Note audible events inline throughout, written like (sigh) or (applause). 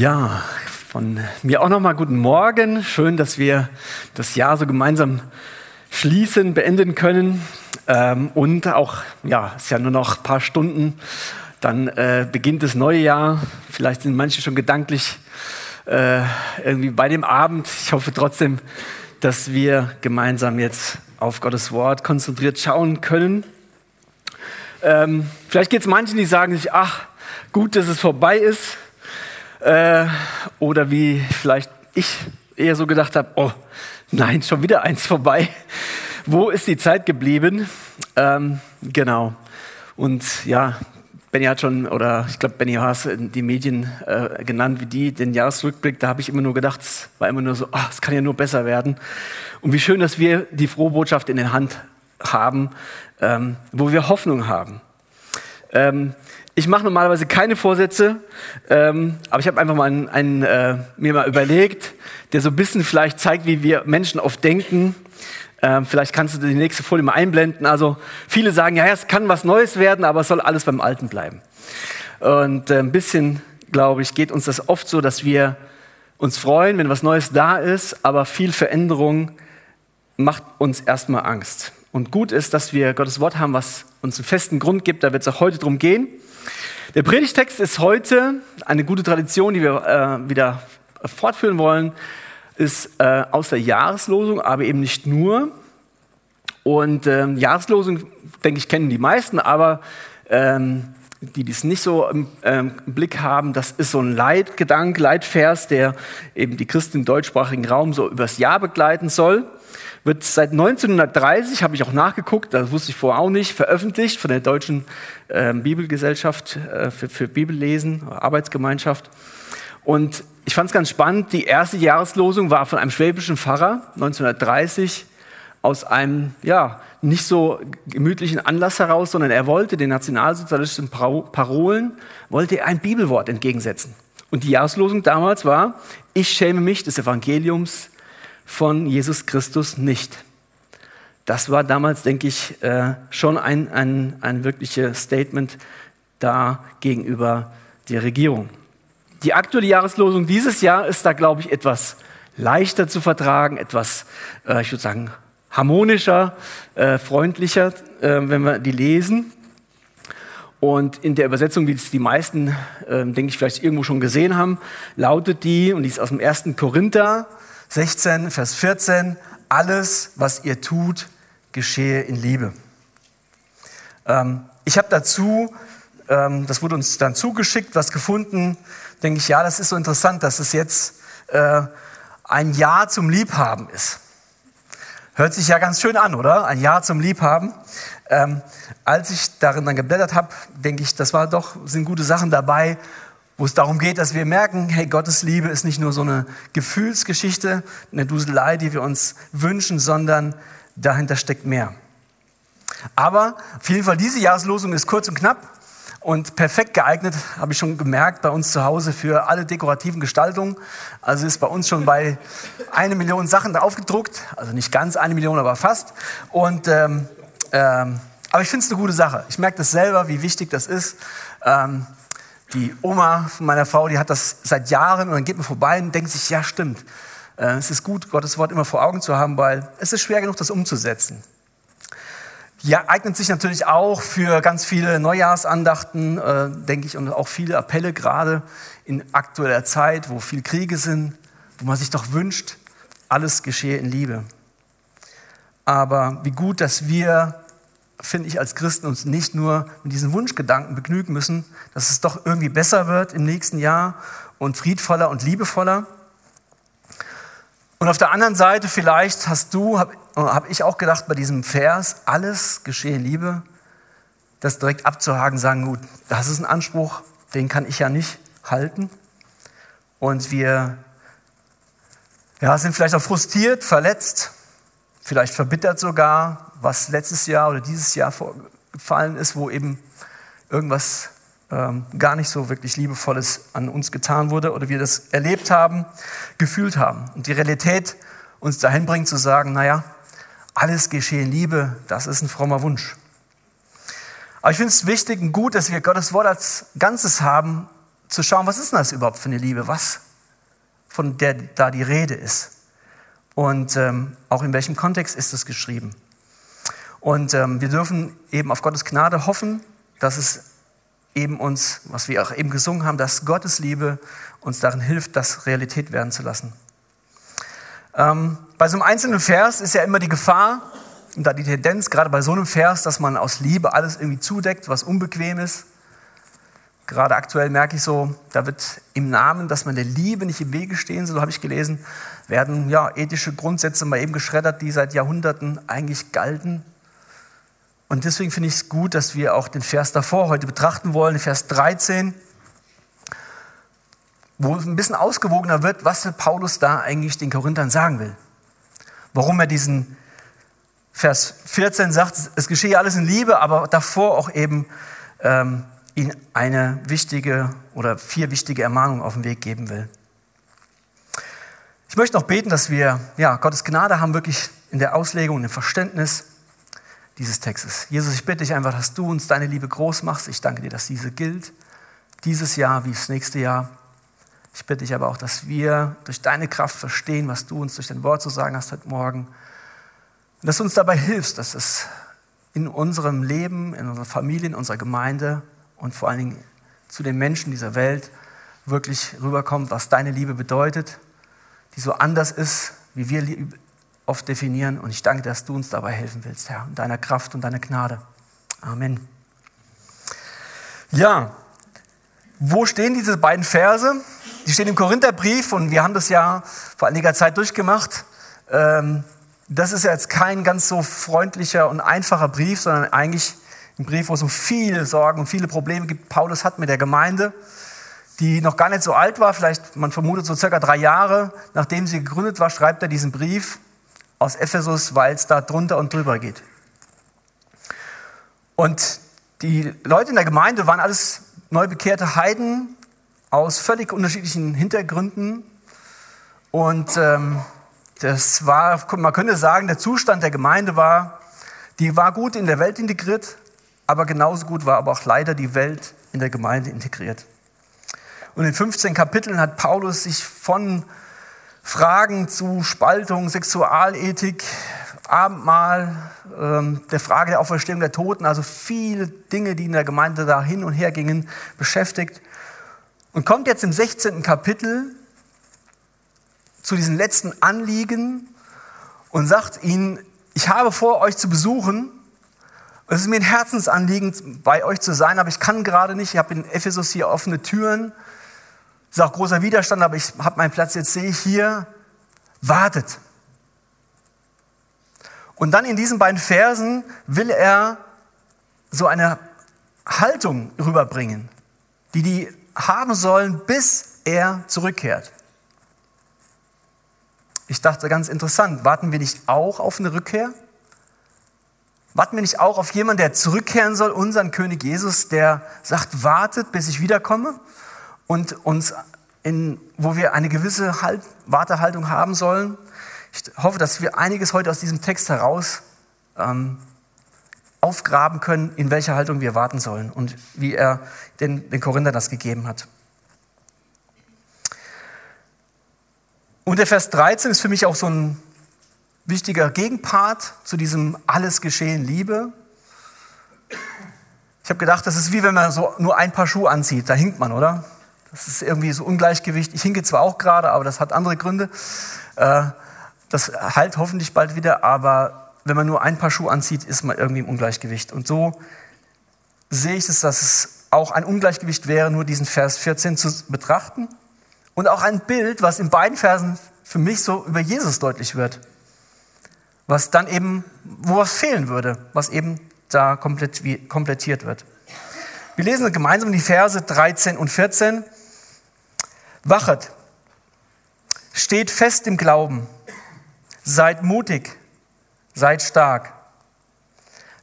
Ja, von mir auch nochmal guten Morgen. Schön, dass wir das Jahr so gemeinsam schließen, beenden können. Ähm, und auch, ja, es ist ja nur noch ein paar Stunden, dann äh, beginnt das neue Jahr. Vielleicht sind manche schon gedanklich äh, irgendwie bei dem Abend. Ich hoffe trotzdem, dass wir gemeinsam jetzt auf Gottes Wort konzentriert schauen können. Ähm, vielleicht geht es manchen, die sagen sich, ach, gut, dass es vorbei ist. Äh, oder wie vielleicht ich eher so gedacht habe, oh nein, schon wieder eins vorbei. Wo ist die Zeit geblieben? Ähm, genau. Und ja, Benny hat schon, oder ich glaube, Benny hast die Medien äh, genannt wie die, den Jahresrückblick, da habe ich immer nur gedacht, es war immer nur so, oh, es kann ja nur besser werden. Und wie schön, dass wir die frohe Botschaft in der Hand haben, ähm, wo wir Hoffnung haben. Ähm, ich mache normalerweise keine Vorsätze, ähm, aber ich habe einfach mal einen, einen äh, mir mal überlegt, der so ein bisschen vielleicht zeigt, wie wir Menschen oft denken. Ähm, vielleicht kannst du die nächste Folie mal einblenden. Also viele sagen, ja, es kann was Neues werden, aber es soll alles beim Alten bleiben. Und äh, ein bisschen, glaube ich, geht uns das oft so, dass wir uns freuen, wenn was Neues da ist, aber viel Veränderung macht uns erstmal Angst. Und gut ist, dass wir Gottes Wort haben, was uns einen festen Grund gibt. Da wird es auch heute drum gehen. Der Predigtext ist heute eine gute Tradition, die wir äh, wieder fortführen wollen, ist äh, aus der Jahreslosung, aber eben nicht nur. Und ähm, Jahreslosung, denke ich, kennen die meisten, aber ähm, die dies nicht so im, ähm, im, Blick haben, das ist so ein Leitgedanke, Leitvers, der eben die Christen im deutschsprachigen Raum so übers Jahr begleiten soll wird seit 1930, habe ich auch nachgeguckt, das wusste ich vorher auch nicht, veröffentlicht von der Deutschen äh, Bibelgesellschaft äh, für, für Bibellesen, Arbeitsgemeinschaft. Und ich fand es ganz spannend, die erste Jahreslosung war von einem schwäbischen Pfarrer 1930 aus einem ja, nicht so gemütlichen Anlass heraus, sondern er wollte den nationalsozialistischen Parolen, wollte ein Bibelwort entgegensetzen. Und die Jahreslosung damals war, ich schäme mich des Evangeliums von Jesus Christus nicht. Das war damals, denke ich, äh, schon ein, ein, ein wirkliches Statement da gegenüber der Regierung. Die aktuelle Jahreslosung dieses Jahr ist da, glaube ich, etwas leichter zu vertragen, etwas, äh, ich würde sagen, harmonischer, äh, freundlicher, wenn wir die lesen. Und in der Übersetzung, wie es die meisten, denke ich, vielleicht irgendwo schon gesehen haben, lautet die, und die ist aus dem ersten Korinther, 16, Vers 14, alles, was ihr tut, geschehe in Liebe. Ähm, ich habe dazu, ähm, das wurde uns dann zugeschickt, was gefunden, denke ich, ja, das ist so interessant, dass es jetzt äh, ein Ja zum Liebhaben ist. Hört sich ja ganz schön an, oder? Ein Ja zum Liebhaben. Ähm, als ich darin dann geblättert habe, denke ich, das war doch, sind gute Sachen dabei, wo es darum geht, dass wir merken, hey, Gottes Liebe ist nicht nur so eine Gefühlsgeschichte, eine Duselei, die wir uns wünschen, sondern dahinter steckt mehr. Aber auf jeden Fall, diese Jahreslosung ist kurz und knapp und perfekt geeignet, habe ich schon gemerkt, bei uns zu Hause für alle dekorativen Gestaltungen. Also ist bei uns schon bei eine Million Sachen da aufgedruckt, also nicht ganz eine Million, aber fast. Und ähm, ähm, aber ich finde es eine gute Sache. Ich merke das selber, wie wichtig das ist. Ähm, die Oma von meiner Frau, die hat das seit Jahren und dann geht man vorbei und denkt sich, ja stimmt, äh, es ist gut, Gottes Wort immer vor Augen zu haben, weil es ist schwer genug, das umzusetzen. Ja, eignet sich natürlich auch für ganz viele Neujahrsandachten, äh, denke ich, und auch viele Appelle gerade in aktueller Zeit, wo viel Kriege sind, wo man sich doch wünscht, alles geschehe in Liebe. Aber wie gut, dass wir finde ich, als Christen uns nicht nur mit diesen Wunschgedanken begnügen müssen, dass es doch irgendwie besser wird im nächsten Jahr und friedvoller und liebevoller. Und auf der anderen Seite vielleicht hast du, habe hab ich auch gedacht bei diesem Vers, alles geschehe Liebe, das direkt abzuhaken, sagen, gut, das ist ein Anspruch, den kann ich ja nicht halten. Und wir ja, sind vielleicht auch frustriert, verletzt, vielleicht verbittert sogar, was letztes Jahr oder dieses Jahr vorgefallen ist, wo eben irgendwas ähm, gar nicht so wirklich Liebevolles an uns getan wurde oder wir das erlebt haben, gefühlt haben. Und die Realität uns dahin bringt zu sagen, naja, alles geschehe in Liebe, das ist ein frommer Wunsch. Aber ich finde es wichtig und gut, dass wir Gottes Wort als Ganzes haben, zu schauen, was ist denn das überhaupt für eine Liebe? Was von der da die Rede ist? Und ähm, auch in welchem Kontext ist es geschrieben? Und ähm, wir dürfen eben auf Gottes Gnade hoffen, dass es eben uns, was wir auch eben gesungen haben, dass Gottes Liebe uns darin hilft, das Realität werden zu lassen. Ähm, bei so einem einzelnen Vers ist ja immer die Gefahr und da die Tendenz, gerade bei so einem Vers, dass man aus Liebe alles irgendwie zudeckt, was unbequem ist. Gerade aktuell merke ich so, da wird im Namen, dass man der Liebe nicht im Wege stehen soll, so habe ich gelesen, werden ja ethische Grundsätze mal eben geschreddert, die seit Jahrhunderten eigentlich galten. Und deswegen finde ich es gut, dass wir auch den Vers davor heute betrachten wollen, Vers 13, wo es ein bisschen ausgewogener wird, was Paulus da eigentlich den Korinthern sagen will. Warum er diesen Vers 14 sagt, es geschehe alles in Liebe, aber davor auch eben ähm, ihnen eine wichtige oder vier wichtige Ermahnungen auf den Weg geben will. Ich möchte noch beten, dass wir ja, Gottes Gnade haben, wirklich in der Auslegung und im Verständnis dieses Textes. Jesus, ich bitte dich einfach, dass du uns deine Liebe groß machst. Ich danke dir, dass diese gilt, dieses Jahr wie das nächste Jahr. Ich bitte dich aber auch, dass wir durch deine Kraft verstehen, was du uns durch dein Wort zu sagen hast heute Morgen. Und dass du uns dabei hilfst, dass es in unserem Leben, in unserer Familie, in unserer Gemeinde und vor allen Dingen zu den Menschen dieser Welt wirklich rüberkommt, was deine Liebe bedeutet, die so anders ist, wie wir oft definieren. Und ich danke, dass du uns dabei helfen willst, Herr, in deiner Kraft und deiner Gnade. Amen. Ja, wo stehen diese beiden Verse? Die stehen im Korintherbrief und wir haben das ja vor einiger Zeit durchgemacht. Ähm, das ist ja jetzt kein ganz so freundlicher und einfacher Brief, sondern eigentlich ein Brief, wo es um viele Sorgen und viele Probleme gibt. Paulus hat mit der Gemeinde, die noch gar nicht so alt war, vielleicht man vermutet so circa drei Jahre, nachdem sie gegründet war, schreibt er diesen Brief aus Ephesus, weil es da drunter und drüber geht. Und die Leute in der Gemeinde waren alles neu bekehrte Heiden aus völlig unterschiedlichen Hintergründen. Und ähm, das war, man könnte sagen, der Zustand der Gemeinde war, die war gut in der Welt integriert, aber genauso gut war aber auch leider die Welt in der Gemeinde integriert. Und in 15 Kapiteln hat Paulus sich von Fragen zu Spaltung, Sexualethik, Abendmahl, ähm, der Frage der Auferstehung der Toten, also viele Dinge, die in der Gemeinde da hin und her gingen, beschäftigt. Und kommt jetzt im 16. Kapitel zu diesen letzten Anliegen und sagt ihnen, ich habe vor, euch zu besuchen. Es ist mir ein Herzensanliegen, bei euch zu sein, aber ich kann gerade nicht. Ich habe in Ephesus hier offene Türen. Es ist auch großer Widerstand, aber ich habe meinen Platz, jetzt sehe ich hier, wartet. Und dann in diesen beiden Versen will er so eine Haltung rüberbringen, die die haben sollen, bis er zurückkehrt. Ich dachte, ganz interessant, warten wir nicht auch auf eine Rückkehr? Warten wir nicht auch auf jemanden, der zurückkehren soll, unseren König Jesus, der sagt, wartet, bis ich wiederkomme? und uns in, wo wir eine gewisse halt, Wartehaltung haben sollen. Ich hoffe, dass wir einiges heute aus diesem Text heraus ähm, aufgraben können, in welcher Haltung wir warten sollen und wie er den, den Korinther das gegeben hat. Und der Vers 13 ist für mich auch so ein wichtiger Gegenpart zu diesem alles geschehen Liebe. Ich habe gedacht, das ist wie wenn man so nur ein Paar Schuhe anzieht, da hinkt man, oder? Das ist irgendwie so Ungleichgewicht. Ich hinke zwar auch gerade, aber das hat andere Gründe. Äh, das heilt hoffentlich bald wieder, aber wenn man nur ein paar Schuhe anzieht, ist man irgendwie im Ungleichgewicht. Und so sehe ich es, dass es auch ein Ungleichgewicht wäre, nur diesen Vers 14 zu betrachten. Und auch ein Bild, was in beiden Versen für mich so über Jesus deutlich wird. Was dann eben, wo was fehlen würde, was eben da komplettiert wird. Wir lesen gemeinsam die Verse 13 und 14. Wachet, steht fest im Glauben, seid mutig, seid stark.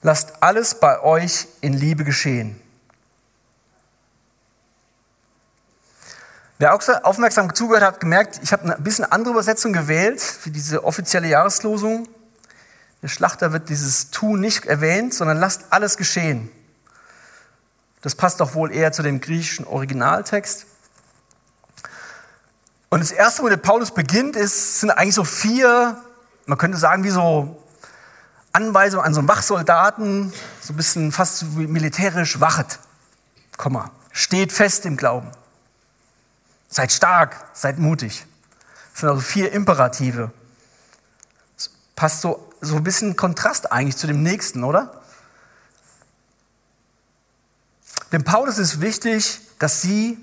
Lasst alles bei euch in Liebe geschehen. Wer aufmerksam zugehört hat, gemerkt, ich habe ein bisschen andere Übersetzung gewählt für diese offizielle Jahreslosung. Der Schlachter wird dieses Tun nicht erwähnt, sondern lasst alles geschehen. Das passt doch wohl eher zu dem griechischen Originaltext. Und das erste, wo der Paulus beginnt, ist, sind eigentlich so vier, man könnte sagen, wie so Anweisungen an so einen Wachsoldaten, so ein bisschen fast wie militärisch, wachet, Komma, steht fest im Glauben. Seid stark, seid mutig. Das sind also vier Imperative. Das passt so, so ein bisschen Kontrast eigentlich zu dem nächsten, oder? Dem Paulus ist wichtig, dass sie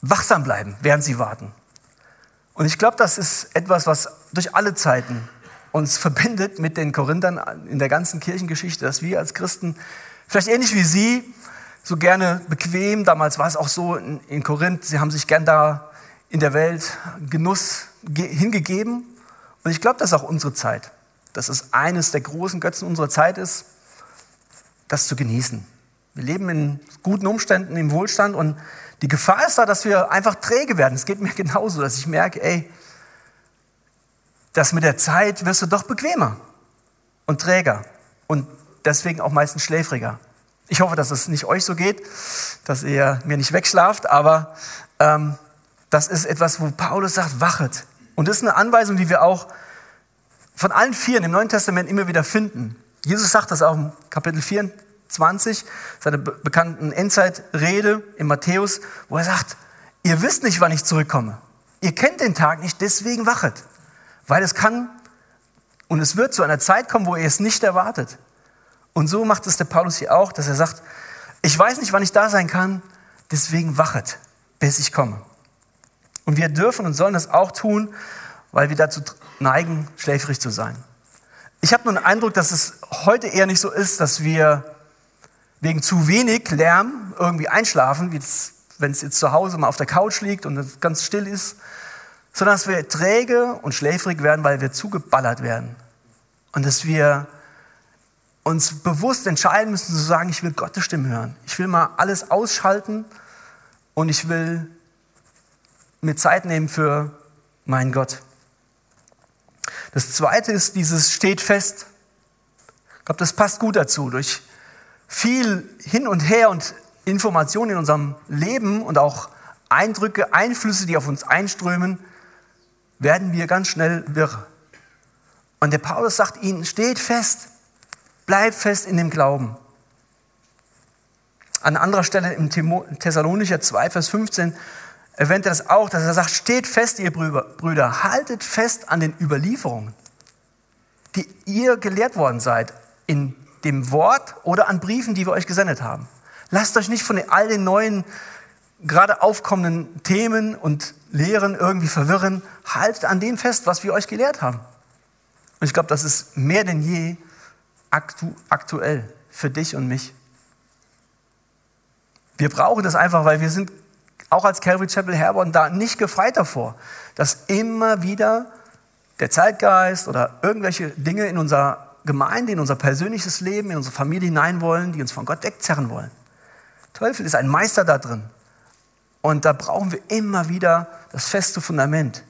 wachsam bleiben, während sie warten. Und ich glaube, das ist etwas, was durch alle Zeiten uns verbindet mit den Korinthern in der ganzen Kirchengeschichte, dass wir als Christen, vielleicht ähnlich wie sie, so gerne bequem, damals war es auch so in, in Korinth, sie haben sich gern da in der Welt Genuss hingegeben. Und ich glaube, das ist auch unsere Zeit. Dass es eines der großen Götzen unserer Zeit ist, das zu genießen. Wir leben in guten Umständen, im Wohlstand und die Gefahr ist da, dass wir einfach träge werden. Es geht mir (laughs) genauso, dass ich merke, ey, dass mit der Zeit wirst du doch bequemer und träger und deswegen auch meistens schläfriger. Ich hoffe, dass es nicht euch so geht, dass ihr mir nicht wegschlaft, aber ähm, das ist etwas, wo Paulus sagt, wachet. Und das ist eine Anweisung, die wir auch von allen vier im Neuen Testament immer wieder finden. Jesus sagt das auch im Kapitel 4, 20, seine bekannten Endzeitrede in Matthäus, wo er sagt, ihr wisst nicht, wann ich zurückkomme. Ihr kennt den Tag nicht, deswegen wachet. Weil es kann und es wird zu einer Zeit kommen, wo ihr es nicht erwartet. Und so macht es der Paulus hier auch, dass er sagt, ich weiß nicht, wann ich da sein kann, deswegen wachet, bis ich komme. Und wir dürfen und sollen das auch tun, weil wir dazu neigen, schläfrig zu sein. Ich habe nur den Eindruck, dass es heute eher nicht so ist, dass wir wegen zu wenig Lärm irgendwie einschlafen, wie wenn es jetzt zu Hause mal auf der Couch liegt und es ganz still ist, sondern dass wir träge und schläfrig werden, weil wir zugeballert werden. Und dass wir uns bewusst entscheiden müssen zu sagen, ich will Gottes Stimme hören. Ich will mal alles ausschalten und ich will mir Zeit nehmen für meinen Gott. Das zweite ist dieses steht fest. Ich glaube, das passt gut dazu. Durch viel hin und her und Informationen in unserem Leben und auch Eindrücke, Einflüsse, die auf uns einströmen, werden wir ganz schnell wirr. Und der Paulus sagt ihnen, steht fest, bleibt fest in dem Glauben. An anderer Stelle im Thessalonicher 2, Vers 15 erwähnt er das auch, dass er sagt, steht fest, ihr Brüder, haltet fest an den Überlieferungen, die ihr gelehrt worden seid in dem Wort oder an Briefen, die wir euch gesendet haben. Lasst euch nicht von all den neuen, gerade aufkommenden Themen und Lehren irgendwie verwirren. Haltet an dem fest, was wir euch gelehrt haben. Und ich glaube, das ist mehr denn je aktu aktuell für dich und mich. Wir brauchen das einfach, weil wir sind auch als Calvary Chapel Herborn da nicht gefeit davor, dass immer wieder der Zeitgeist oder irgendwelche Dinge in unser Gemeinde, in unser persönliches Leben, in unsere Familie hinein wollen, die uns von Gott wegzerren wollen. Teufel ist ein Meister da drin. Und da brauchen wir immer wieder das feste Fundament.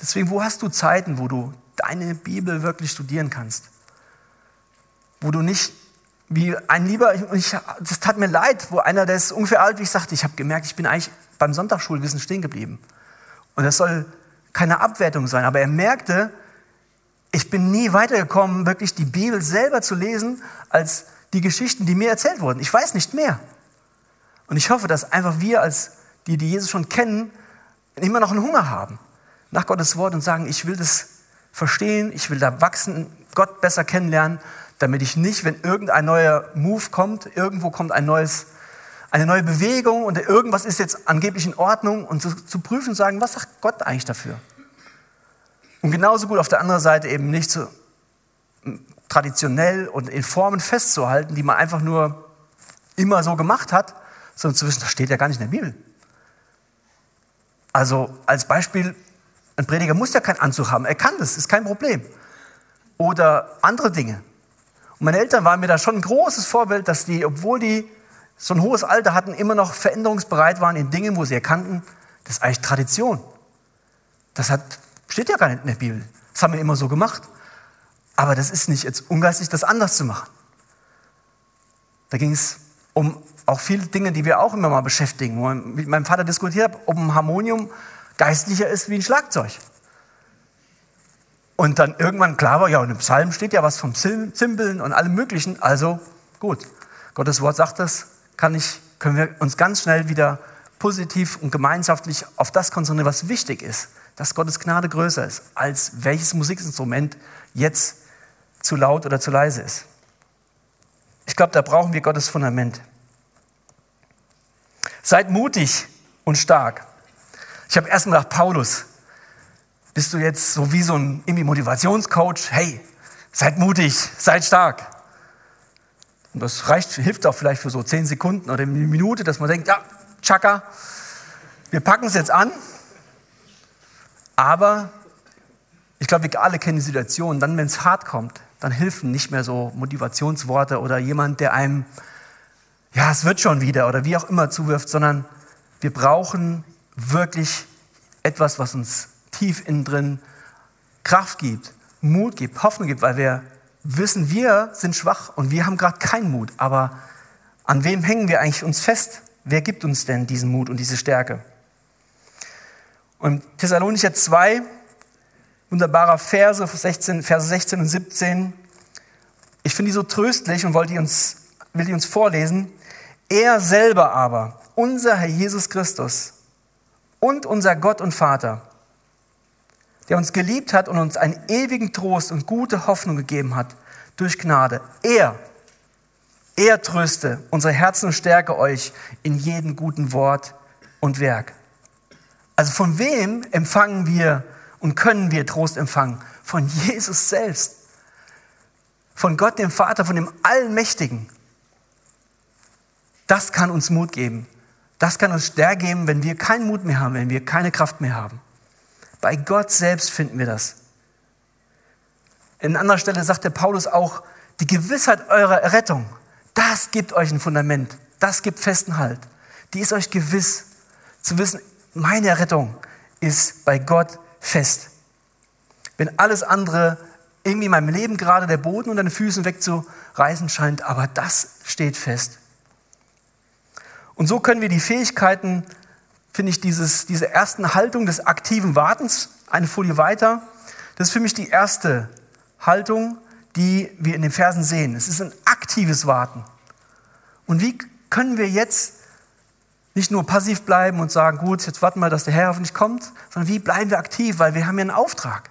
Deswegen, wo hast du Zeiten, wo du deine Bibel wirklich studieren kannst? Wo du nicht, wie ein Lieber, ich, das tat mir leid, wo einer, der ist ungefähr alt, wie ich sagte, ich habe gemerkt, ich bin eigentlich beim Sonntagsschulwissen stehen geblieben. Und das soll keine Abwertung sein, aber er merkte, ich bin nie weitergekommen, wirklich die Bibel selber zu lesen, als die Geschichten, die mir erzählt wurden. Ich weiß nicht mehr. Und ich hoffe, dass einfach wir als die, die Jesus schon kennen, immer noch einen Hunger haben nach Gottes Wort und sagen, ich will das verstehen, ich will da wachsen, Gott besser kennenlernen, damit ich nicht, wenn irgendein neuer Move kommt, irgendwo kommt ein neues, eine neue Bewegung und irgendwas ist jetzt angeblich in Ordnung und zu, zu prüfen sagen, was sagt Gott eigentlich dafür? Und genauso gut auf der anderen Seite eben nicht so traditionell und in Formen festzuhalten, die man einfach nur immer so gemacht hat, sondern zu wissen, das steht ja gar nicht in der Bibel. Also als Beispiel, ein Prediger muss ja keinen Anzug haben, er kann das, ist kein Problem. Oder andere Dinge. Und meine Eltern waren mir da schon ein großes Vorbild, dass die, obwohl die so ein hohes Alter hatten, immer noch veränderungsbereit waren in Dingen, wo sie erkannten, das ist eigentlich Tradition. Das hat Steht ja gar nicht in der Bibel. Das haben wir immer so gemacht. Aber das ist nicht jetzt ungeistig, das anders zu machen. Da ging es um auch viele Dinge, die wir auch immer mal beschäftigen. Wo ich mit meinem Vater diskutiert habe, ob ein Harmonium geistlicher ist wie ein Schlagzeug. Und dann irgendwann klar war, ja, und im Psalm steht ja was vom Zimbeln und allem Möglichen. Also gut, Gottes Wort sagt das, kann ich, können wir uns ganz schnell wieder positiv und gemeinschaftlich auf das konzentrieren, was wichtig ist, dass Gottes Gnade größer ist, als welches Musikinstrument jetzt zu laut oder zu leise ist. Ich glaube, da brauchen wir Gottes Fundament. Seid mutig und stark. Ich habe erst gedacht, Paulus, bist du jetzt so wie so ein Motivationscoach? Hey, seid mutig, seid stark. Und das reicht, hilft auch vielleicht für so zehn Sekunden oder eine Minute, dass man denkt, ja, Chaka, wir packen es jetzt an. Aber ich glaube, wir alle kennen die Situation. Dann, wenn es hart kommt, dann helfen nicht mehr so Motivationsworte oder jemand, der einem, ja, es wird schon wieder oder wie auch immer zuwirft, sondern wir brauchen wirklich etwas, was uns tief innen drin Kraft gibt, Mut gibt, Hoffnung gibt, weil wir wissen, wir sind schwach und wir haben gerade keinen Mut. Aber an wem hängen wir eigentlich uns fest? Wer gibt uns denn diesen Mut und diese Stärke? Und Thessalonicher 2, wunderbarer Verse, 16, Verse 16 und 17. Ich finde die so tröstlich und wollte die uns, will die uns vorlesen. Er selber aber, unser Herr Jesus Christus und unser Gott und Vater, der uns geliebt hat und uns einen ewigen Trost und gute Hoffnung gegeben hat durch Gnade. Er, er tröste unsere Herzen und stärke euch in jedem guten Wort und Werk. Also von wem empfangen wir und können wir Trost empfangen? Von Jesus selbst. Von Gott, dem Vater, von dem Allmächtigen. Das kann uns Mut geben. Das kann uns Stärke geben, wenn wir keinen Mut mehr haben, wenn wir keine Kraft mehr haben. Bei Gott selbst finden wir das. In anderer Stelle sagt der Paulus auch, die Gewissheit eurer Errettung, das gibt euch ein Fundament, das gibt festen Halt. Die ist euch gewiss, zu wissen, meine Errettung ist bei Gott fest. Wenn alles andere irgendwie in meinem Leben gerade der Boden unter den Füßen wegzureißen scheint, aber das steht fest. Und so können wir die Fähigkeiten finde ich dieses, diese ersten Haltung des aktiven Wartens, eine Folie weiter, das ist für mich die erste Haltung, die wir in den Versen sehen. Es ist ein aktives Warten. Und wie können wir jetzt nicht nur passiv bleiben und sagen, gut, jetzt warten wir, dass der Herr hoffentlich kommt, sondern wie bleiben wir aktiv, weil wir haben ja einen Auftrag.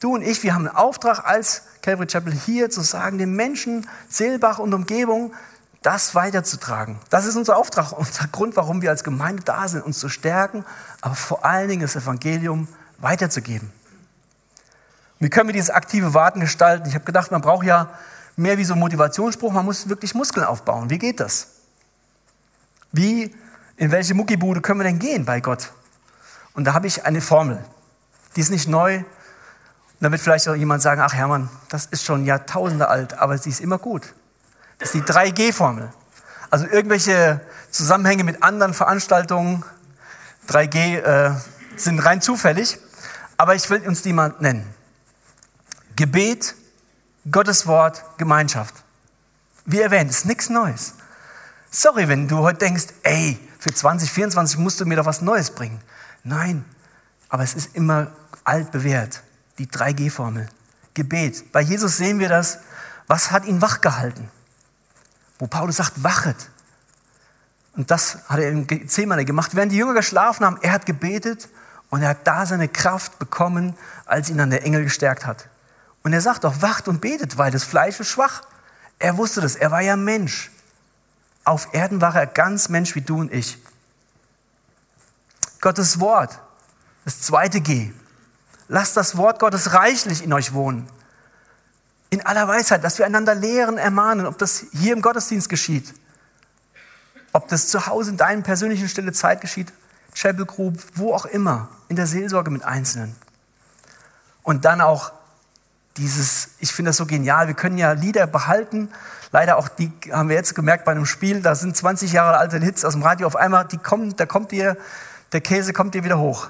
Du und ich, wir haben einen Auftrag als Calvary Chapel hier zu sagen, den Menschen, Seelbach und Umgebung, das weiterzutragen. Das ist unser Auftrag, unser Grund, warum wir als Gemeinde da sind, uns zu stärken, aber vor allen Dingen das Evangelium weiterzugeben. Wie können wir dieses aktive Warten gestalten? Ich habe gedacht, man braucht ja mehr wie so einen Motivationsspruch, man muss wirklich Muskeln aufbauen. Wie geht das? Wie, in welche Muckibude können wir denn gehen bei Gott? Und da habe ich eine Formel. Die ist nicht neu. Und da wird vielleicht auch jemand sagen, ach Hermann, das ist schon Jahrtausende alt, aber sie ist immer gut. Das ist die 3G-Formel. Also irgendwelche Zusammenhänge mit anderen Veranstaltungen, 3G, äh, sind rein zufällig. Aber ich will uns die mal nennen. Gebet, Gottes Wort, Gemeinschaft. Wie erwähnt, ist nichts Neues. Sorry, wenn du heute denkst, ey, für 2024 musst du mir doch was Neues bringen. Nein, aber es ist immer alt bewährt. Die 3G-Formel. Gebet. Bei Jesus sehen wir das. Was hat ihn wachgehalten? Wo Paulus sagt, wachet. Und das hat er in zehnmal gemacht. Während die Jünger geschlafen haben, er hat gebetet und er hat da seine Kraft bekommen, als ihn dann der Engel gestärkt hat. Und er sagt auch, wacht und betet, weil das Fleisch ist schwach. Er wusste das, er war ja Mensch. Auf Erden war er ganz Mensch wie du und ich. Gottes Wort, das zweite G. Lasst das Wort Gottes reichlich in euch wohnen in aller Weisheit, dass wir einander lehren, ermahnen, ob das hier im Gottesdienst geschieht, ob das zu Hause in deinem persönlichen stille Zeit geschieht, Chapel Group, wo auch immer, in der Seelsorge mit Einzelnen. Und dann auch dieses, ich finde das so genial, wir können ja Lieder behalten, leider auch die haben wir jetzt gemerkt bei einem Spiel, da sind 20 Jahre alte Hits aus dem Radio, auf einmal, die kommen, da kommt dir, der Käse kommt dir wieder hoch.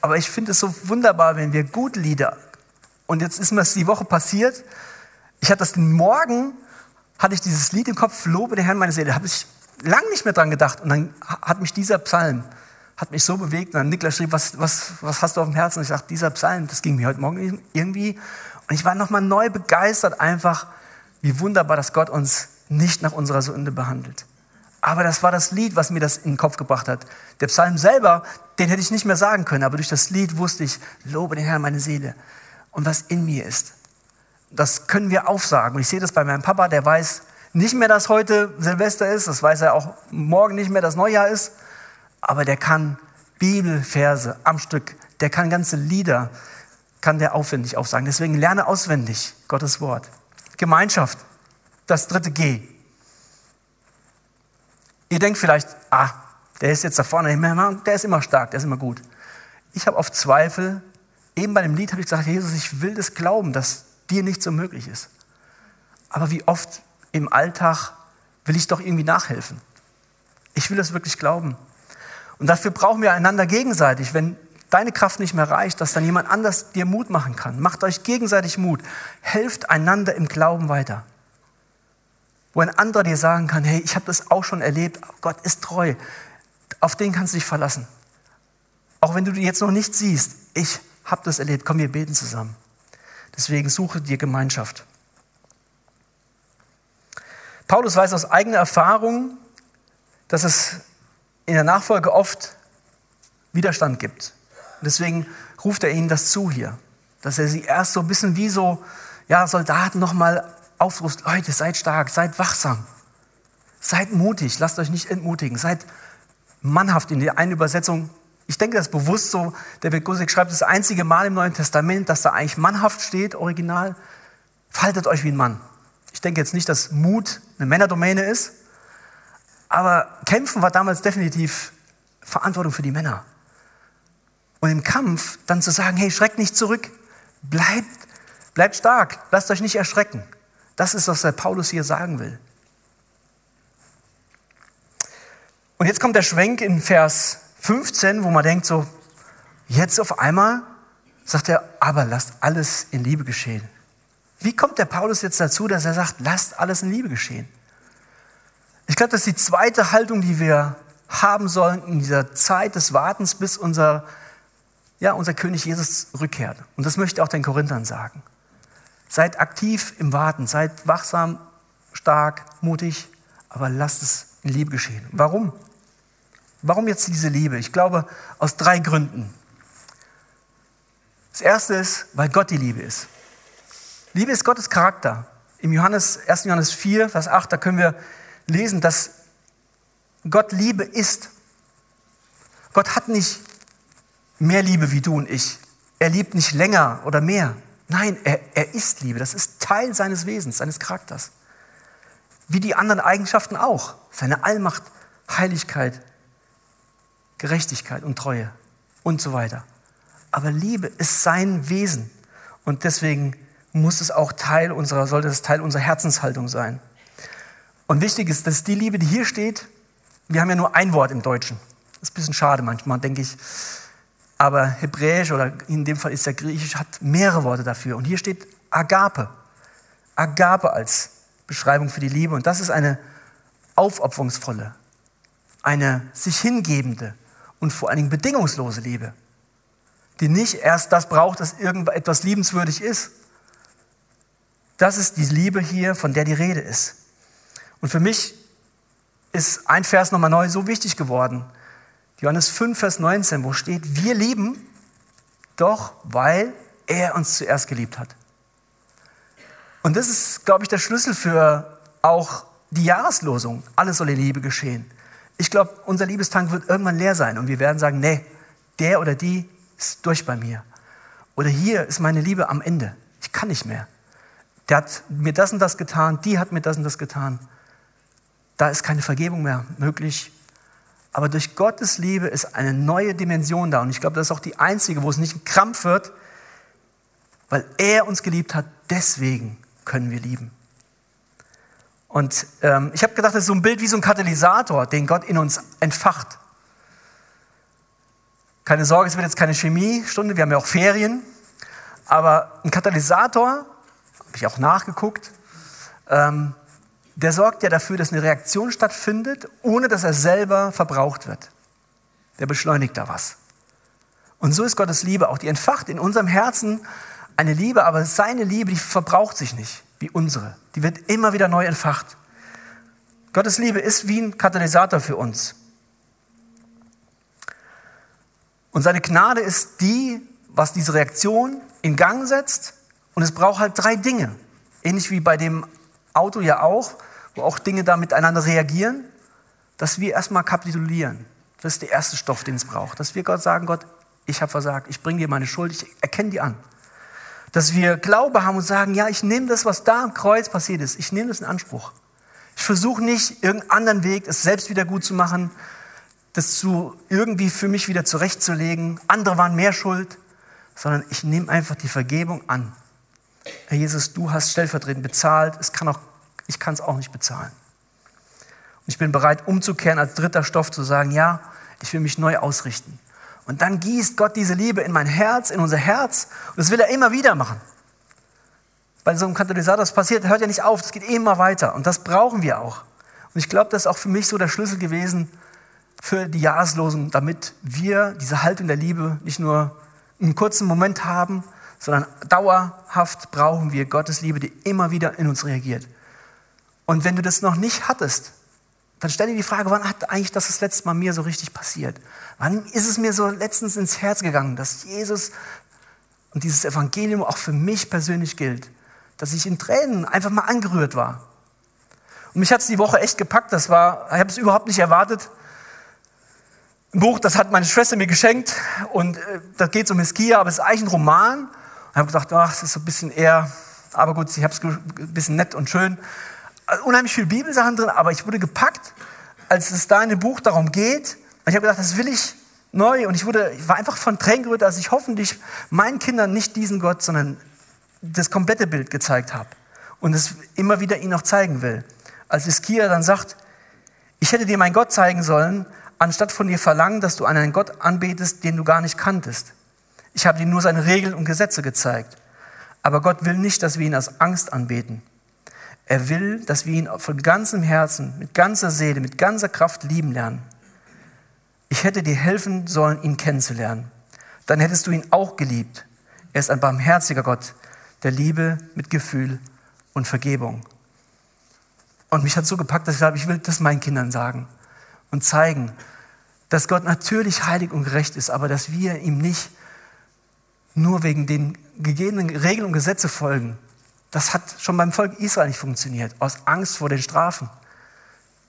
Aber ich finde es so wunderbar, wenn wir gute Lieder, und jetzt ist mir das die Woche passiert, ich hatte das den Morgen, hatte ich dieses Lied im Kopf, Lobe der Herrn meine Seele, da habe ich lang nicht mehr dran gedacht. Und dann hat mich dieser Psalm hat mich so bewegt. Und dann Niklas schrieb, was, was, was hast du auf dem Herzen? Und ich sagte, dieser Psalm, das ging mir heute Morgen irgendwie. Und ich war nochmal neu begeistert einfach, wie wunderbar, dass Gott uns nicht nach unserer Sünde behandelt. Aber das war das Lied, was mir das in den Kopf gebracht hat. Der Psalm selber, den hätte ich nicht mehr sagen können, aber durch das Lied wusste ich, lobe den Herrn meine Seele und was in mir ist. Das können wir aufsagen. Und ich sehe das bei meinem Papa, der weiß nicht mehr, dass heute Silvester ist, das weiß er auch morgen nicht mehr, dass Neujahr ist, aber der kann Bibelverse am Stück, der kann ganze Lieder, kann der aufwendig aufsagen. Deswegen lerne auswendig Gottes Wort. Gemeinschaft, das dritte G. Ihr denkt vielleicht, ah, der ist jetzt da vorne, der ist immer stark, der ist immer gut. Ich habe auf Zweifel, eben bei dem Lied habe ich gesagt, Jesus, ich will das glauben, dass dir nicht so möglich ist. Aber wie oft im Alltag will ich doch irgendwie nachhelfen. Ich will das wirklich glauben. Und dafür brauchen wir einander gegenseitig. Wenn deine Kraft nicht mehr reicht, dass dann jemand anders dir Mut machen kann. Macht euch gegenseitig Mut. Helft einander im Glauben weiter wo ein anderer dir sagen kann, hey, ich habe das auch schon erlebt, Gott ist treu, auf den kannst du dich verlassen. Auch wenn du die jetzt noch nicht siehst, ich habe das erlebt, komm, wir beten zusammen. Deswegen suche dir Gemeinschaft. Paulus weiß aus eigener Erfahrung, dass es in der Nachfolge oft Widerstand gibt. deswegen ruft er ihnen das zu hier, dass er sie erst so ein bisschen wie so ja, Soldaten nochmal aufrufst, Leute, seid stark, seid wachsam, seid mutig, lasst euch nicht entmutigen, seid mannhaft in der einen Übersetzung. Ich denke, das ist bewusst so. David Gusick schreibt das einzige Mal im Neuen Testament, dass da eigentlich mannhaft steht, original. Faltet euch wie ein Mann. Ich denke jetzt nicht, dass Mut eine Männerdomäne ist, aber kämpfen war damals definitiv Verantwortung für die Männer. Und im Kampf dann zu sagen, hey, schreckt nicht zurück, bleibt, bleibt stark, lasst euch nicht erschrecken. Das ist, was der Paulus hier sagen will. Und jetzt kommt der Schwenk in Vers 15, wo man denkt so, jetzt auf einmal sagt er, aber lasst alles in Liebe geschehen. Wie kommt der Paulus jetzt dazu, dass er sagt, lasst alles in Liebe geschehen? Ich glaube, das ist die zweite Haltung, die wir haben sollen in dieser Zeit des Wartens, bis unser, ja, unser König Jesus rückkehrt. Und das möchte ich auch den Korinthern sagen. Seid aktiv im Warten, seid wachsam, stark, mutig, aber lasst es in Liebe geschehen. Warum? Warum jetzt diese Liebe? Ich glaube, aus drei Gründen. Das erste ist, weil Gott die Liebe ist. Liebe ist Gottes Charakter. Im Johannes, 1. Johannes 4, Vers 8, da können wir lesen, dass Gott Liebe ist. Gott hat nicht mehr Liebe wie du und ich. Er liebt nicht länger oder mehr. Nein, er, er ist Liebe. Das ist Teil seines Wesens, seines Charakters. Wie die anderen Eigenschaften auch. Seine Allmacht, Heiligkeit, Gerechtigkeit und Treue und so weiter. Aber Liebe ist sein Wesen. Und deswegen muss es auch Teil unserer, sollte es Teil unserer Herzenshaltung sein. Und wichtig ist, dass die Liebe, die hier steht, wir haben ja nur ein Wort im Deutschen. Das ist ein bisschen schade manchmal, denke ich. Aber Hebräisch oder in dem Fall ist ja Griechisch, hat mehrere Worte dafür. Und hier steht Agape. Agape als Beschreibung für die Liebe. Und das ist eine aufopferungsvolle, eine sich hingebende und vor allen Dingen bedingungslose Liebe, die nicht erst das braucht, dass irgendetwas liebenswürdig ist. Das ist die Liebe hier, von der die Rede ist. Und für mich ist ein Vers nochmal neu so wichtig geworden. Johannes 5, Vers 19, wo steht, wir lieben doch, weil er uns zuerst geliebt hat. Und das ist, glaube ich, der Schlüssel für auch die Jahreslosung. Alles soll in Liebe geschehen. Ich glaube, unser Liebestank wird irgendwann leer sein und wir werden sagen, nee, der oder die ist durch bei mir. Oder hier ist meine Liebe am Ende. Ich kann nicht mehr. Der hat mir das und das getan, die hat mir das und das getan. Da ist keine Vergebung mehr möglich. Aber durch Gottes Liebe ist eine neue Dimension da. Und ich glaube, das ist auch die einzige, wo es nicht ein Krampf wird, weil er uns geliebt hat. Deswegen können wir lieben. Und ähm, ich habe gedacht, das ist so ein Bild wie so ein Katalysator, den Gott in uns entfacht. Keine Sorge, es wird jetzt keine Chemiestunde, wir haben ja auch Ferien. Aber ein Katalysator, habe ich auch nachgeguckt, ähm, der sorgt ja dafür, dass eine Reaktion stattfindet, ohne dass er selber verbraucht wird. der beschleunigt da was. Und so ist Gottes Liebe auch. Die entfacht in unserem Herzen eine Liebe, aber seine Liebe, die verbraucht sich nicht wie unsere. Die wird immer wieder neu entfacht. Gottes Liebe ist wie ein Katalysator für uns. Und seine Gnade ist die, was diese Reaktion in Gang setzt. Und es braucht halt drei Dinge. Ähnlich wie bei dem Auto ja auch, wo auch Dinge da miteinander reagieren, dass wir erstmal kapitulieren. Das ist der erste Stoff, den es braucht. Dass wir Gott sagen, Gott, ich habe versagt, ich bringe dir meine Schuld, ich erkenne die an. Dass wir Glaube haben und sagen, ja, ich nehme das, was da am Kreuz passiert ist, ich nehme das in Anspruch. Ich versuche nicht, irgendeinen anderen Weg, es selbst wieder gut zu machen, das zu irgendwie für mich wieder zurechtzulegen. Andere waren mehr schuld, sondern ich nehme einfach die Vergebung an. Herr Jesus, du hast stellvertretend bezahlt, es kann auch, ich kann es auch nicht bezahlen. Und ich bin bereit, umzukehren als dritter Stoff, zu sagen, ja, ich will mich neu ausrichten. Und dann gießt Gott diese Liebe in mein Herz, in unser Herz. Und das will er immer wieder machen. Bei so einem Katalysator, das passiert, hört ja nicht auf, das geht immer weiter. Und das brauchen wir auch. Und ich glaube, das ist auch für mich so der Schlüssel gewesen für die Jahreslosung, damit wir diese Haltung der Liebe nicht nur einen kurzen Moment haben, sondern dauerhaft brauchen wir Gottes Liebe, die immer wieder in uns reagiert. Und wenn du das noch nicht hattest, dann stell dir die Frage, wann hat eigentlich das das letzte Mal mir so richtig passiert? Wann ist es mir so letztens ins Herz gegangen, dass Jesus und dieses Evangelium auch für mich persönlich gilt? Dass ich in Tränen einfach mal angerührt war. Und mich hat es die Woche echt gepackt. Das war, ich habe es überhaupt nicht erwartet. Ein Buch, das hat meine Schwester mir geschenkt und äh, da geht es um Hiskia, aber es ist eigentlich ein Roman. Und ich habe gedacht, ach, das ist so ein bisschen eher, aber gut, ich habe es ein bisschen nett und schön. Also unheimlich viele Bibelsachen drin, aber ich wurde gepackt, als es da in dem Buch darum geht. Und ich habe gedacht, das will ich neu. Und ich, wurde, ich war einfach von Tränen gerührt, dass ich hoffentlich meinen Kindern nicht diesen Gott, sondern das komplette Bild gezeigt habe. Und es immer wieder ihnen auch zeigen will. Als Iskia dann sagt, ich hätte dir meinen Gott zeigen sollen, anstatt von dir verlangen, dass du einen Gott anbetest, den du gar nicht kanntest. Ich habe dir nur seine Regeln und Gesetze gezeigt. Aber Gott will nicht, dass wir ihn aus Angst anbeten. Er will, dass wir ihn von ganzem Herzen, mit ganzer Seele, mit ganzer Kraft lieben lernen. Ich hätte dir helfen sollen, ihn kennenzulernen. Dann hättest du ihn auch geliebt. Er ist ein barmherziger Gott, der Liebe mit Gefühl und Vergebung. Und mich hat so gepackt, dass ich sage, ich will das meinen Kindern sagen und zeigen, dass Gott natürlich heilig und gerecht ist, aber dass wir ihm nicht nur wegen den gegebenen Regeln und Gesetze folgen, das hat schon beim Volk Israel nicht funktioniert, aus Angst vor den Strafen.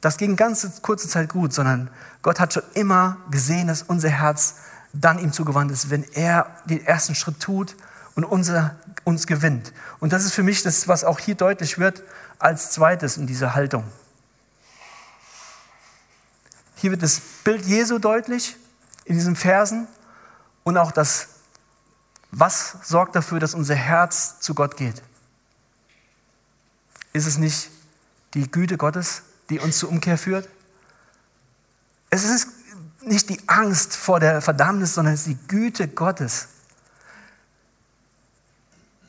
Das ging ganz kurze Zeit gut, sondern Gott hat schon immer gesehen, dass unser Herz dann ihm zugewandt ist, wenn er den ersten Schritt tut und unser, uns gewinnt. Und das ist für mich das, was auch hier deutlich wird als zweites in dieser Haltung. Hier wird das Bild Jesu deutlich in diesen Versen und auch das, was sorgt dafür, dass unser Herz zu Gott geht. Ist es nicht die Güte Gottes, die uns zur Umkehr führt? Es ist nicht die Angst vor der Verdammnis, sondern es ist die Güte Gottes.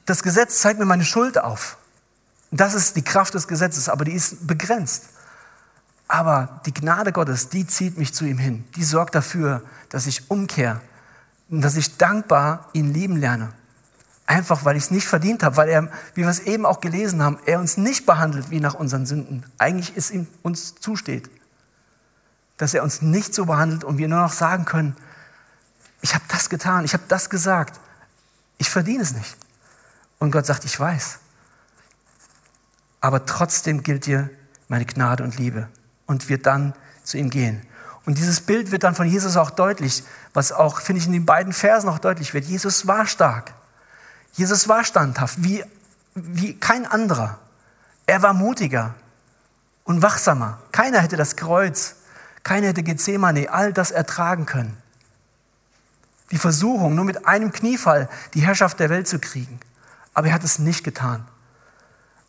Das Gesetz zeigt mir meine Schuld auf. Das ist die Kraft des Gesetzes, aber die ist begrenzt. Aber die Gnade Gottes, die zieht mich zu ihm hin. Die sorgt dafür, dass ich umkehre und dass ich dankbar ihn lieben lerne. Einfach weil ich es nicht verdient habe, weil er, wie wir es eben auch gelesen haben, er uns nicht behandelt wie nach unseren Sünden. Eigentlich ist ihm uns zusteht. Dass er uns nicht so behandelt und wir nur noch sagen können, ich habe das getan, ich habe das gesagt, ich verdiene es nicht. Und Gott sagt, ich weiß. Aber trotzdem gilt dir meine Gnade und Liebe und wird dann zu ihm gehen. Und dieses Bild wird dann von Jesus auch deutlich, was auch, finde ich, in den beiden Versen auch deutlich wird. Jesus war stark. Jesus war standhaft, wie, wie kein anderer. Er war mutiger und wachsamer. Keiner hätte das Kreuz, keiner hätte Gethsemane, all das ertragen können. Die Versuchung, nur mit einem Kniefall die Herrschaft der Welt zu kriegen. Aber er hat es nicht getan.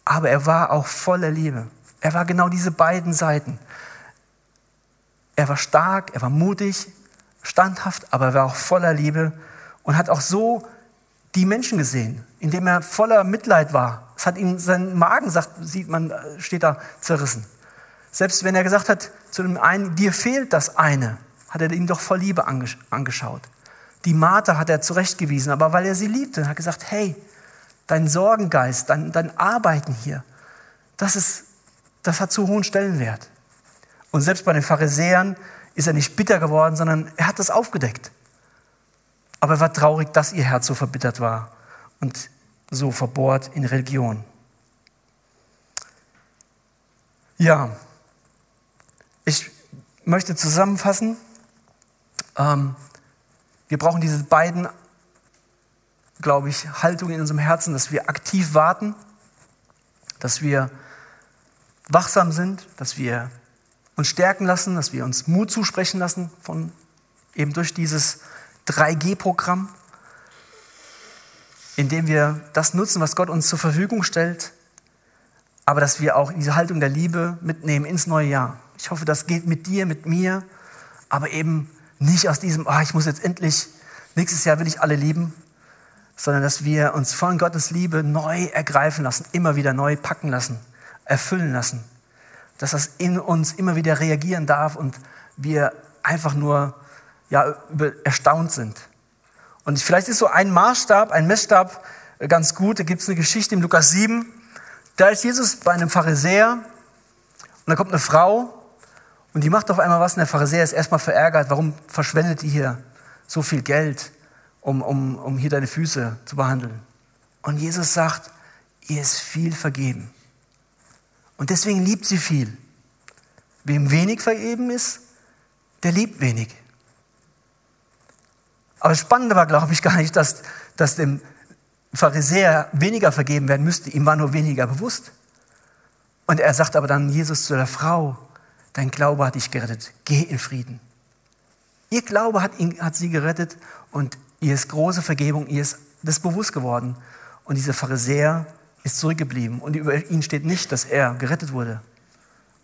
Aber er war auch voller Liebe. Er war genau diese beiden Seiten. Er war stark, er war mutig, standhaft, aber er war auch voller Liebe und hat auch so die Menschen gesehen, indem er voller Mitleid war. Es hat ihm seinen Magen, sagt, sieht man, steht da zerrissen. Selbst wenn er gesagt hat zu dem einen, dir fehlt das eine, hat er ihn doch voll Liebe angeschaut. Die Martha hat er zurechtgewiesen, aber weil er sie liebte, hat gesagt, hey, dein Sorgengeist, dein, dein Arbeiten hier, das, ist, das hat zu hohen Stellenwert. Und selbst bei den Pharisäern ist er nicht bitter geworden, sondern er hat das aufgedeckt. Aber er war traurig, dass ihr Herz so verbittert war und so verbohrt in Religion. Ja, ich möchte zusammenfassen. Ähm, wir brauchen diese beiden, glaube ich, Haltungen in unserem Herzen, dass wir aktiv warten, dass wir wachsam sind, dass wir uns stärken lassen, dass wir uns Mut zusprechen lassen von eben durch dieses 3G-Programm, indem wir das nutzen, was Gott uns zur Verfügung stellt, aber dass wir auch diese Haltung der Liebe mitnehmen ins neue Jahr. Ich hoffe, das geht mit dir, mit mir, aber eben nicht aus diesem, oh, ich muss jetzt endlich, nächstes Jahr will ich alle lieben, sondern dass wir uns von Gottes Liebe neu ergreifen lassen, immer wieder neu packen lassen, erfüllen lassen. Dass das in uns immer wieder reagieren darf und wir einfach nur ja, erstaunt sind. Und vielleicht ist so ein Maßstab, ein Messstab ganz gut. Da gibt es eine Geschichte im Lukas 7. Da ist Jesus bei einem Pharisäer und da kommt eine Frau und die macht auf einmal was und der Pharisäer ist erstmal verärgert. Warum verschwendet die hier so viel Geld, um, um, um hier deine Füße zu behandeln? Und Jesus sagt, ihr ist viel vergeben. Und deswegen liebt sie viel. Wem wenig vergeben ist, der liebt wenig. Aber das Spannende war, glaube ich, gar nicht, dass, dass dem Pharisäer weniger vergeben werden müsste. Ihm war nur weniger bewusst. Und er sagt aber dann Jesus zu der Frau, dein Glaube hat dich gerettet, geh in Frieden. Ihr Glaube hat, ihn, hat sie gerettet und ihr ist große Vergebung, ihr ist das bewusst geworden. Und dieser Pharisäer ist zurückgeblieben und über ihn steht nicht, dass er gerettet wurde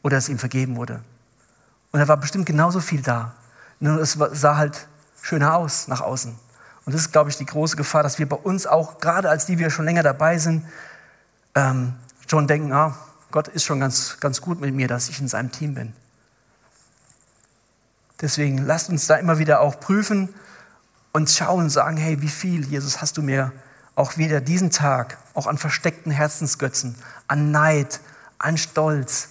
oder dass ihm vergeben wurde. Und da war bestimmt genauso viel da. Nur es sah halt schöner aus nach außen. Und das ist, glaube ich, die große Gefahr, dass wir bei uns auch, gerade als die wir schon länger dabei sind, ähm, schon denken, ah, Gott ist schon ganz, ganz gut mit mir, dass ich in seinem Team bin. Deswegen lasst uns da immer wieder auch prüfen und schauen und sagen, hey, wie viel, Jesus, hast du mir auch wieder diesen Tag, auch an versteckten Herzensgötzen, an Neid, an Stolz,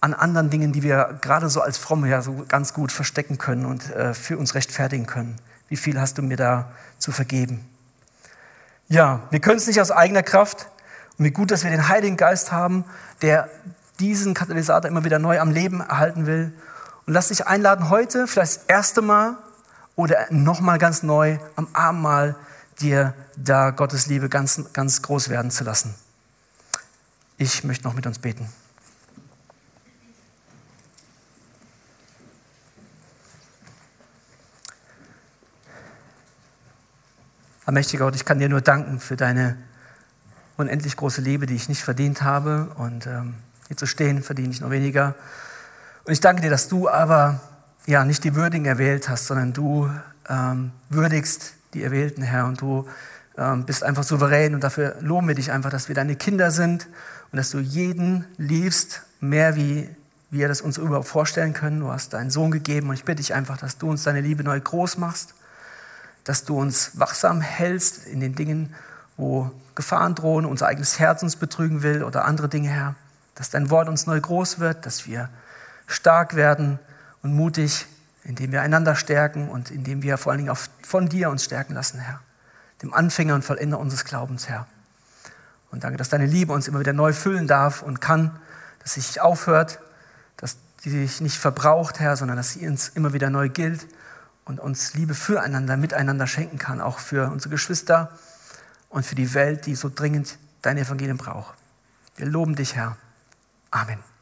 an anderen Dingen, die wir gerade so als Fromme ja so ganz gut verstecken können und äh, für uns rechtfertigen können. Wie viel hast du mir da zu vergeben? Ja, wir können es nicht aus eigener Kraft. Und wie gut, dass wir den Heiligen Geist haben, der diesen Katalysator immer wieder neu am Leben erhalten will. Und lass dich einladen, heute vielleicht das erste Mal oder nochmal ganz neu am Abendmahl dir da Gottes Liebe ganz, ganz groß werden zu lassen. Ich möchte noch mit uns beten. Allmächtiger Gott, ich kann dir nur danken für deine unendlich große Liebe, die ich nicht verdient habe. Und ähm, hier zu stehen, verdiene ich noch weniger. Und ich danke dir, dass du aber ja nicht die Würdigen erwählt hast, sondern du ähm, würdigst die Erwählten, Herr. Und du ähm, bist einfach souverän. Und dafür loben wir dich einfach, dass wir deine Kinder sind und dass du jeden liebst, mehr wie wir das uns überhaupt vorstellen können. Du hast deinen Sohn gegeben und ich bitte dich einfach, dass du uns deine Liebe neu groß machst dass du uns wachsam hältst in den Dingen, wo Gefahren drohen, unser eigenes Herz uns betrügen will oder andere Dinge, Herr. Dass dein Wort uns neu groß wird, dass wir stark werden und mutig, indem wir einander stärken und indem wir vor allen Dingen auch von dir uns stärken lassen, Herr. Dem Anfänger und Vollender unseres Glaubens, Herr. Und danke, dass deine Liebe uns immer wieder neu füllen darf und kann, dass sie nicht aufhört, dass sie sich nicht verbraucht, Herr, sondern dass sie uns immer wieder neu gilt und uns Liebe füreinander, miteinander schenken kann, auch für unsere Geschwister und für die Welt, die so dringend dein Evangelium braucht. Wir loben dich, Herr. Amen.